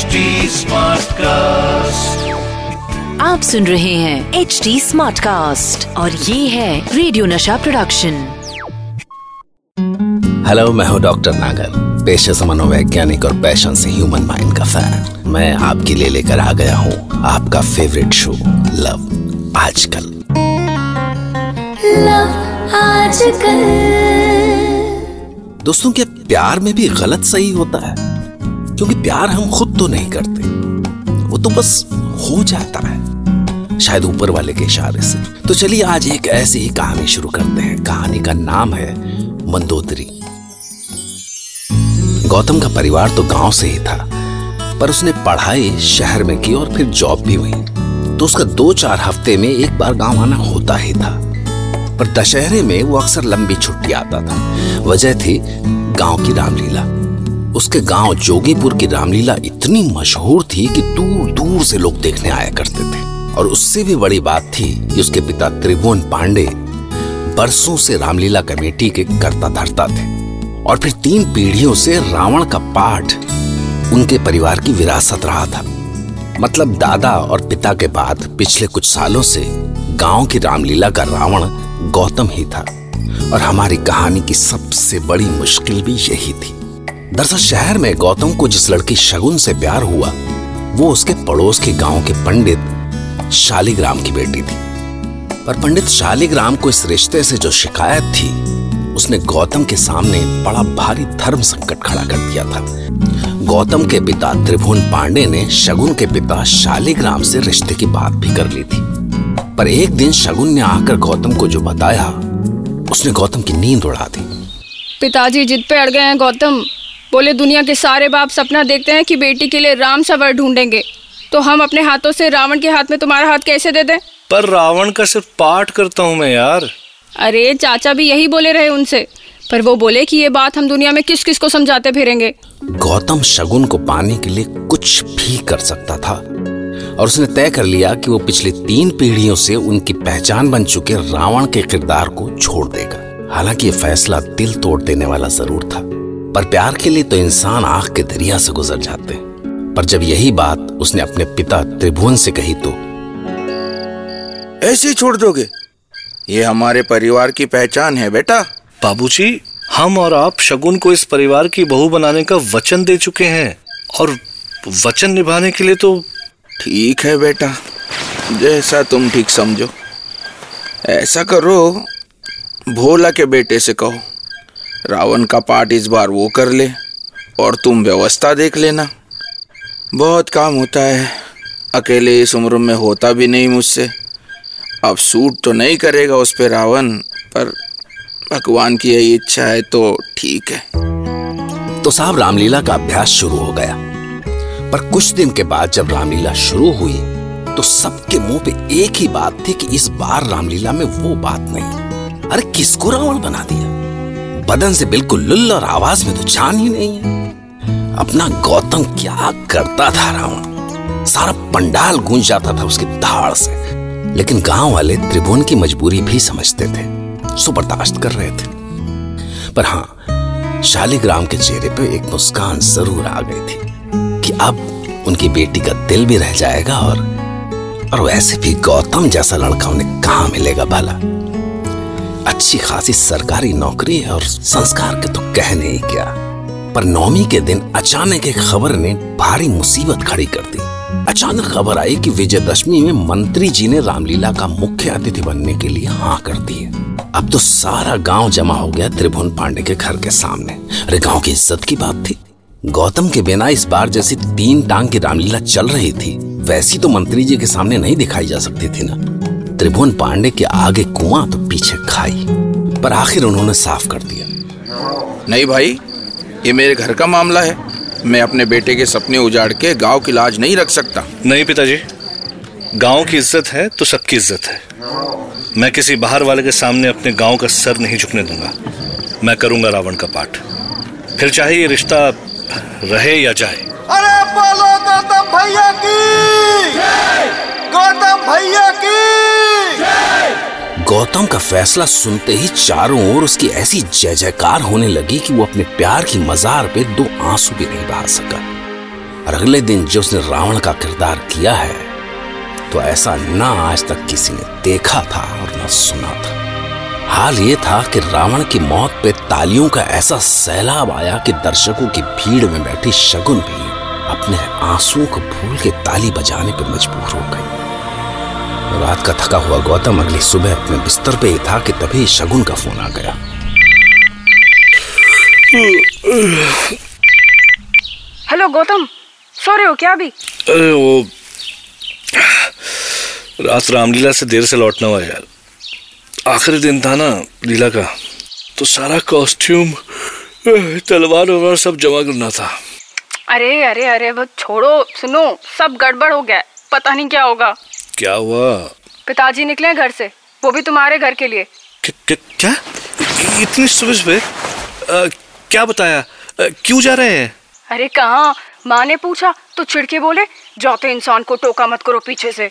HD cast आप सुन रहे हैं एच डी स्मार्ट कास्ट और ये है रेडियो नशा प्रोडक्शन हेलो मैं हूँ डॉक्टर नागर पेशे से मनोवैज्ञानिक और पैशन से ह्यूमन माइंड का फ़ैन मैं आपके लिए लेकर आ गया हूँ आपका फेवरेट शो लव आजकल। दोस्तों क्या प्यार में भी गलत सही होता है? क्योंकि प्यार हम खुद तो नहीं करते। वो तो बस हो जाता है। शायद ऊपर वाले के इशारे से। तो चलिए आज एक ऐसी ही कहानी शुरू करते हैं। कहानी का नाम है मंदोदरी। गौतम का परिवार तो गाँव से ही था, पर उसने पढ़ाई शहर में की और फिर जॉब भी हुई। तो उसका दो चार हफ़्ते में एक बार गाँव आना होता ही था। पर दशहरे में वो अक्सर लंबी छुट्टी आता था। वजह थी गाँव की रामलीला। उसके गाँव जोगीपुर की रामलीला इतनी मशहूर थी कि दूर दूर से लोग देखने आया करते थे। और उससे भी बड़ी बात थी कि उसके पिता त्रिभुवन पांडे बरसों से रामलीला कमेटी के करता धरता थे। और फिर तीन पीढ़ियों से रावण का पाठ उनके परिवार की विरासत रहा था। मतलब दादा और पिता के बाद पिछले कुछ सालों से गाँव की रामलीला का रावण गौतम ही था। और हमारी कहानी की सबसे बड़ी मुश्किल भी यही थी। दरअसल शहर में गौतम को जिस लड़की शगुन से प्यार हुआ, वो उसके पड़ोस के गाँव के पंडित शालिग्राम की बेटी थी। पर पंडित शालिग्राम को इस रिश्ते से जो शिकायत थी, उसने गौतम के सामने बड़ा भारी धर्म संकट खड़ा कर दिया था। गौतम के पिता त्रिभुवन पांडे ने शगुन के पिता शालिग्राम से रिश्ते की बात भी कर ली थी। पर एक दिन शगुन ने आकर गौतम को जो बताया, उसने गौतम की नींद उड़ा दी। पिताजी, जिद पे अड़ गए हैं गौतम। बोले दुनिया के सारे बाप सपना देखते हैं कि बेटी के लिए राम सवर ढूंढेंगे। तो हम अपने हाथों से रावण के हाथ में तुम्हारा हाथ कैसे दे दें? पर रावण का सिर्फ़ पाठ करता हूँ मैं यार। अरे चाचा भी यही बोले रहे उनसे। पर वो बोले कि ये बात हम दुनिया में किस किस को समझाते फिरेंगे। गौतम शगुन को पाने के लिए कुछ भी कर सकता था। और उसने तय कर लिया कि वो पिछले तीन पीढ़ियों से उनकी पहचान बन चुके रावण के किरदार को छोड़ देगा। हालाँकि ये फैसला दिल तोड़ देने वाला ज़रूर था। पर प्यार के लिए तो इंसान आँख के दरिया से गुजर जाते हैं। पर जब यही बात उसने अपने पिता त्रिभुवन से कही तो ऐसे छोड़ दोगे? ये हमारे परिवार की पहचान है बेटा। बाबूजी हम और आप शगुन को इस परिवार की बहू बनाने का वचन दे चुके हैं। और वचन निभाने के लिए तो ठीक है बेटा। जैसा तुम ठीक समझो। ऐसा करो भोला के बेटे से कहो। रावण का पाठ इस बार वो कर ले और तुम व्यवस्था देख लेना। बहुत काम होता है। अकेले इस उम्र में होता भी नहीं मुझसे। अब सूट तो नहीं करेगा उस पर रावण, पर भगवान की यही इच्छा है तो ठीक है। तो साहब, रामलीला का अभ्यास शुरू हो गया। पर कुछ दिन के बाद जब रामलीला शुरू हुई तो सबके मुँह पे एक ही बात थी कि इस बार रामलीला में वो बात नहीं। अरे, किसको रावण बना दिया? बदन से बिल्कुल लुल्ल और आवाज़ में तो जान ही नहीं है। अपना गौतम क्या करता था रावण? सारा पंडाल गूंज जाता था उसकी धाड़ से। लेकिन गाँव वाले त्रिभुवन की मजबूरी भी समझते थे। सो बर्दाश्त कर रहे थे। पर हाँ शालिग्राम के चेहरे पे एक मुस्कान ज़रूर आ गई थी कि अब उनकी बेटी का दिल भी रह जाएगा और और वैसे भी गौतम जैसा लड़का उन्हें कहाँ मिलेगा भला? अच्छी खासी सरकारी नौकरी है और संस्कार के तो कहने ही क्या। पर नौमी के दिन अचानक एक खबर ने भारी मुसीबत खड़ी कर दी। अचानक खबर आई कि विजयदशमी में मंत्री जी ने रामलीला का मुख्य अतिथि बनने के लिए हाँ कर दी है। अब तो सारा गाँव जमा हो गया त्रिभुवन पांडे के घर के सामने। अरे गाँव की इज़्ज़त की बात थी। गौतम के बिना इस बार जैसी तीन टांग की रामलीला चल रही थी, वैसी तो मंत्री जी के सामने नहीं दिखाई जा सकती थी ना। त्रिभुवन पांडे के आगे कुआँ तो पीछे खाई पर आखिर उन्होंने साफ़ कर दिया। नहीं भाई ये मेरे घर का मामला है। मैं अपने बेटे के सपने उजाड़ के गाँव की लाज नहीं रख सकता। नहीं पिताजी गाँव की इज़्ज़त है तो सबकी इज़्ज़त है। मैं किसी बाहर वाले के सामने अपने गाँव का सर नहीं झुकने दूँगा। मैं करूँगा रावण का पाठ। फिर चाहे ये रिश्ता रहे या जाए। अरे बोलो गौतम भैया की। गौतम भैया की। गौतम का फैसला सुनते ही चारों ओर उसकी ऐसी जय जयकार होने लगी कि वो अपने प्यार की मजार पे दो आँसू भी नहीं बहा सका। और अगले दिन जो उसने रावण का किरदार किया है तो ऐसा ना आज तक किसी ने देखा था और ना सुना था। हाल ये था कि रावण की मौत पे तालियों का ऐसा सैलाब आया कि दर्शकों की भीड़ में बैठी शगुन भी अपने आंसुओं को भूल के ताली बजाने पर मजबूर हो गई। रात का थका हुआ गौतम अगली सुबह अपने बिस्तर पे ही था कि तभी शगुन का फ़ोन आ गया। हेलो गौतम। सो रहे हो क्या अभी? अरे वो रात रामलीला से देर से लौटना हुआ यार। आखिरी दिन था ना लीला का तो सारा कॉस्ट्यूम तलवार वलवार सब जमा करना था। अरे अरे अरे वो छोड़ो सुनो सब गड़बड़ हो गया पता नहीं क्या होगा। क्या हुआ? पिताजी निकले हैं घर से। वो भी तुम्हारे घर के लिए। क्या, इतनी सुबह सुबह? क्या बताया? क्यों जा रहे हैं? अरे कहाँ? माँ ने पूछा तो छिड़के बोले जाते इंसान को टोका मत करो पीछे से।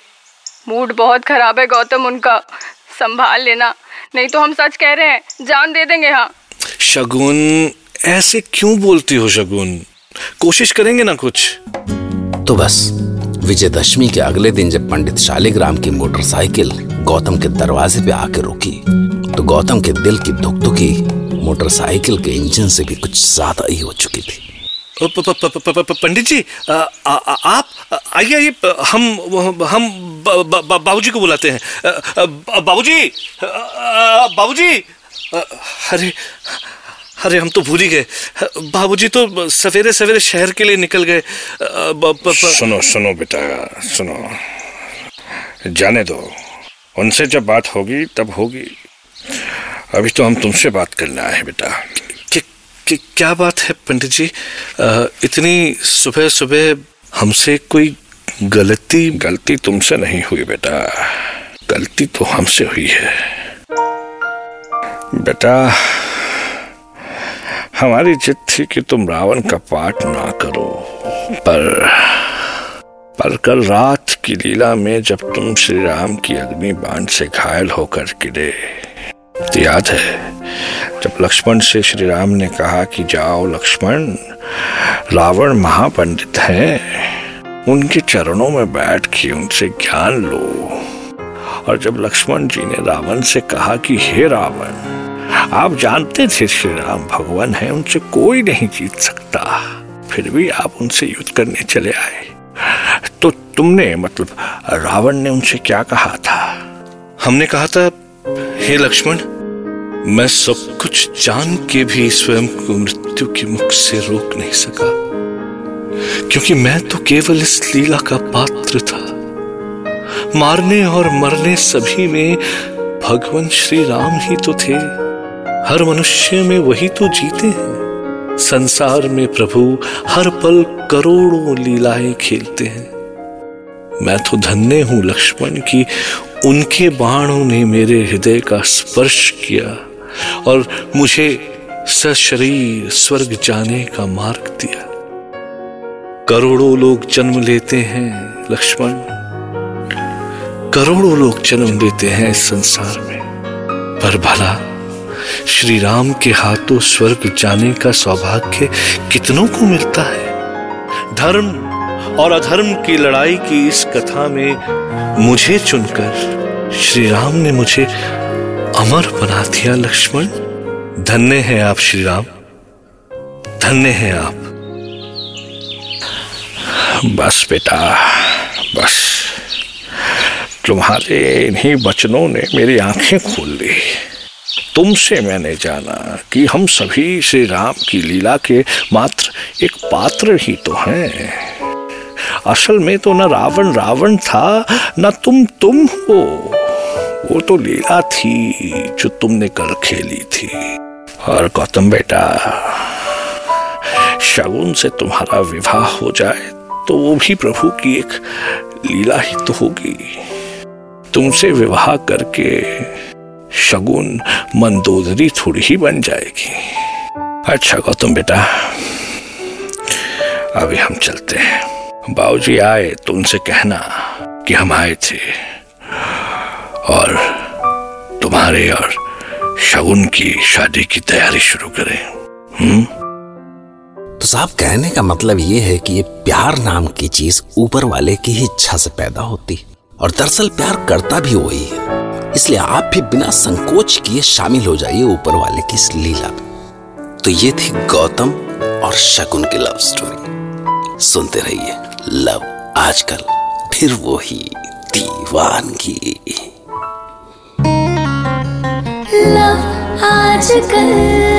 मूड बहुत खराब है गौतम उनका। संभाल लेना। नहीं तो हम सच कह रहे हैं जान दे देंगे हाँ। शगुन ऐसे क्यों बोलती हो शगुन? कोशिश करेंगे ना कुछ। तो बस। विजयदशमी के अगले दिन जब पंडित शालिग्राम की मोटरसाइकिल गौतम के दरवाजे पे आके रुकी तो गौतम के दिल की धुकधुकी मोटरसाइकिल के इंजन से भी कुछ ज़्यादा ही हो चुकी थी। पंडित जी आप आइए आइए हम हम बाबूजी को बुलाते हैं। बाबूजी बाबूजी अरे अरे हम तो भूल ही गए। बाबूजी तो सवेरे सवेरे शहर के लिए निकल गए। सुनो सुनो बेटा सुनो। जाने दो। उनसे जब बात होगी तब होगी। अभी तो हम तुमसे बात करना है बेटा। कि, कि, क्या बात है पंडित जी? अ, इतनी सुबह सुबह हमसे कोई गलती गलती तुमसे नहीं हुई बेटा। गलती तो हमसे हुई है। बेटा हमारी जिद थी कि तुम रावण का पाठ ना करो। पर पर कल रात की लीला में जब तुम श्री राम की अग्नि बाण से घायल होकर गिरे तो याद है, जब लक्ष्मण से श्री राम ने कहा कि जाओ लक्ष्मण, रावण महापंडित हैं, उनके चरणों में बैठ के उनसे ज्ञान लो। और जब लक्ष्मण जी ने रावण से कहा कि हे रावण आप जानते थे श्री राम भगवान है, उनसे कोई नहीं जीत सकता। फिर भी आप उनसे युद्ध करने चले आए। तो तुमने मतलब रावण ने उनसे क्या कहा था? हमने कहा था, हे लक्ष्मण, मैं सब कुछ जान के भी स्वयं को मृत्यु के मुख से रोक नहीं सका। क्योंकि मैं तो केवल इस लीला का पात्र था। मारने और मरने सभी में भगवान श्री राम ही तो थे। हर मनुष्य में वही तो जीते हैं। संसार में प्रभु हर पल करोड़ों लीलाएँ खेलते हैं। मैं तो धन्य हूँ लक्ष्मण की, उनके बाणों ने मेरे हृदय का स्पर्श किया और मुझे सशरीर स्वर्ग जाने का मार्ग दिया। करोड़ों लोग जन्म लेते हैं लक्ष्मण। करोड़ों लोग जन्म लेते हैं इस संसार में। पर भला श्री राम के हाथों स्वर्ग जाने का सौभाग्य कितनों को मिलता है? धर्म और अधर्म की लड़ाई की इस कथा में मुझे चुनकर श्री राम ने मुझे अमर बना दिया, लक्ष्मण। धन्य है आप श्री राम धन्य है आप। बस बेटा, बस। तुम्हारे इन्हीं वचनों ने मेरी आँखें खोल दी तुमसे मैंने जाना कि हम सभी श्री राम की लीला के मात्र एक पात्र ही तो हैं। असल में तो न रावण रावण था, न तुम तुम हो। वो तो लीला थी जो तुमने कल खेली थी। और गौतम बेटा, शगुन से तुम्हारा विवाह हो जाए तो वो भी प्रभु की एक लीला ही तो होगी। तुमसे विवाह करके शगुन मंदोदरी थोड़ी ही बन जाएगी। अच्छा गौतम बेटा, अभी हम चलते हैं। बाबूजी आए तो उनसे कहना कि हम आए थे और तुम्हारे और शगुन की शादी की तैयारी शुरू करें। हम्म? तो साहब, कहने का मतलब ये है कि ये प्यार नाम की चीज़ ऊपर वाले की ही इच्छा से पैदा होती और दरअसल प्यार करता भी वही है। इसलिए आप भी बिना संकोच किए शामिल हो जाइए ऊपर वाले की इस लीला में। तो ये थी गौतम और शकुन की लव स्टोरी सुनते रहिए। लव आजकल फिर वो ही दीवानगी। लव आजकल